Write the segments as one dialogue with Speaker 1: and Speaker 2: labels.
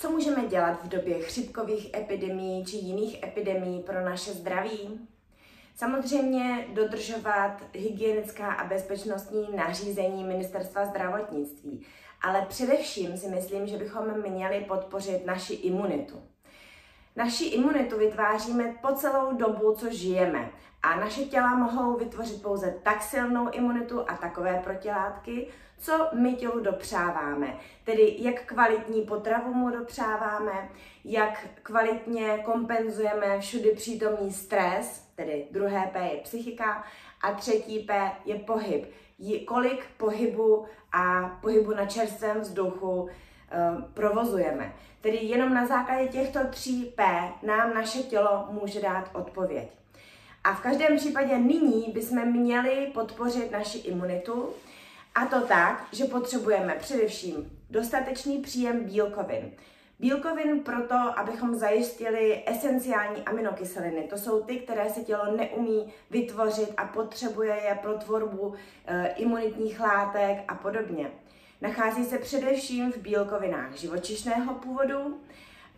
Speaker 1: Co můžeme dělat v době chřipkových epidemií či jiných epidemií pro naše zdraví? Samozřejmě dodržovat hygienická a bezpečnostní nařízení Ministerstva zdravotnictví, ale především si myslím, že bychom měli podpořit naši imunitu. Naši imunitu vytváříme po celou dobu, co žijeme. A naše těla mohou vytvořit pouze tak silnou imunitu a takové protilátky, co my tělu dopřáváme. Tedy jak kvalitní potravu mu dopřáváme, jak kvalitně kompenzujeme všudy přítomný stres, tedy druhé P je psychika a třetí P je pohyb. Kolik pohybu a pohybu na čerstvém vzduchu provozujeme. Tedy jenom na základě těchto tří P nám naše tělo může dát odpověď. A v každém případě nyní bychom měli podpořit naši imunitu, a to tak, že potřebujeme především dostatečný příjem bílkovin. Bílkovin proto, abychom zajistili esenciální aminokyseliny. To jsou ty, které se tělo neumí vytvořit a potřebuje je pro tvorbu e, imunitních látek a podobně. Nachází se především v bílkovinách živočišného původu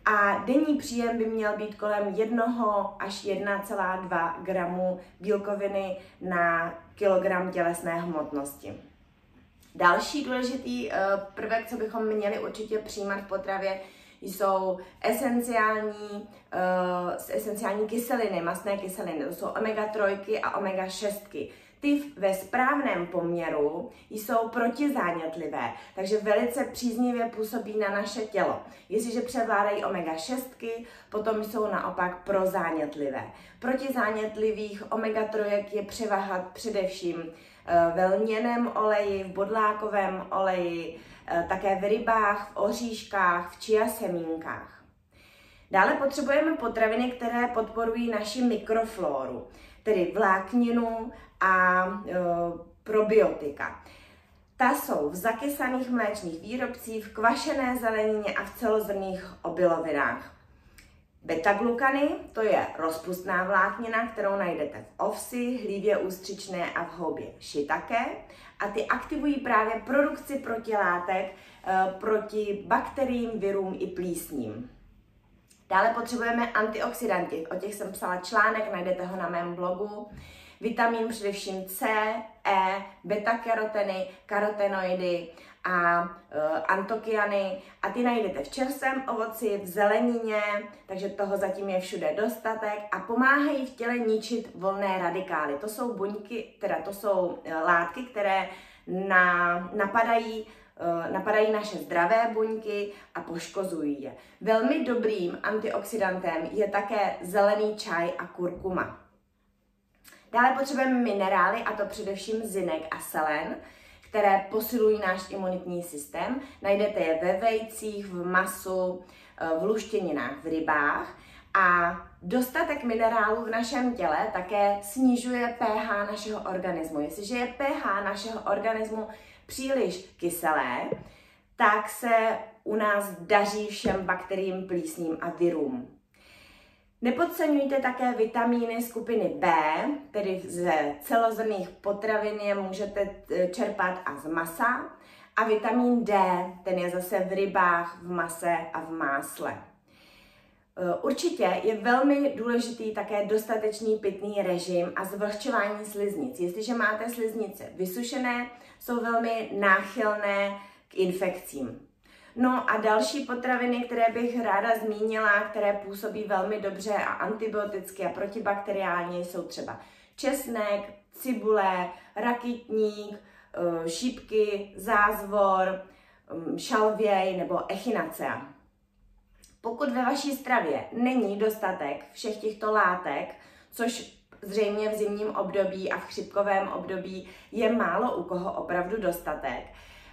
Speaker 1: a denní příjem by měl být kolem 1 až 1,2 gramu bílkoviny na kilogram tělesné hmotnosti. Další důležitý eh, prvek, co bychom měli určitě přijímat v potravě, jsou esenciální, uh, esenciální kyseliny, masné kyseliny. To jsou omega-3 a omega-6 ty ve správném poměru jsou protizánětlivé, takže velice příznivě působí na naše tělo. Jestliže převládají omega-6, potom jsou naopak prozánětlivé. Protizánětlivých omega-3 je převaha především eh, ve lněném oleji, v bodlákovém oleji, eh, také v rybách, v oříškách, v čia semínkách. Dále potřebujeme potraviny, které podporují naši mikroflóru, tedy vlákninu a e, probiotika. Ta jsou v zakysaných mléčných výrobcích, v kvašené zelenině a v celozrných obilovinách. Beta-glukany, to je rozpustná vláknina, kterou najdete v ovsi, hlívě ústřičné a v houbě shiitake. A ty aktivují právě produkci protilátek e, proti bakteriím, virům i plísním. Dále potřebujeme antioxidanty, o těch jsem psala článek, najdete ho na mém blogu. Vitamin především C, E, beta-karoteny, karotenoidy a uh, antokiany. A ty najdete v čerstvém ovoci, v zelenině, takže toho zatím je všude dostatek. A pomáhají v těle ničit volné radikály. To jsou buňky, teda to jsou uh, látky, které na, napadají napadají naše zdravé buňky a poškozují je. Velmi dobrým antioxidantem je také zelený čaj a kurkuma. Dále potřebujeme minerály, a to především zinek a selen, které posilují náš imunitní systém. Najdete je ve vejcích, v masu, eh, v luštěninách, v rybách. A dostatek minerálů v našem těle také snižuje pH našeho organismu. Jestliže je pH našeho organismu příliš kyselé, tak se u nás daří všem bakteriím, plísním a virům. Nepodceňujte také vitamíny skupiny B, tedy ze celozrnných potravin je můžete e, čerpat a z masa. A vitamin D, ten je zase v rybách, v mase a v másle. E, určitě je velmi důležitý také dostatečný pitný režim a zvlhčování sliznic. Jestliže máte sliznice vysušené, jsou velmi náchylné k infekcím. No a další potraviny, které bych ráda zmínila, které působí velmi dobře a antibioticky a protibakteriálně, jsou třeba česnek, cibule, rakitník, eh, šípky, zázvor, mm, šalvěj nebo echinacea. Pokud ve vaší stravě není dostatek všech těchto látek, což zřejmě v zimním období a v chřipkovém období je málo u koho opravdu dostatek,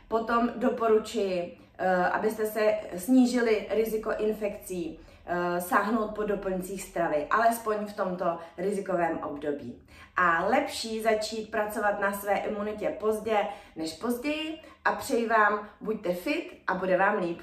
Speaker 1: potom doporučuji Eh, abyste se snížili riziko infekcí, eh, sáhnout po doplňcích stravy, alespoň v tomto rizikovém období. A lepší začít pracovat na své imunitě pozdě než později a přeji vám, buďte fit a bude vám líp.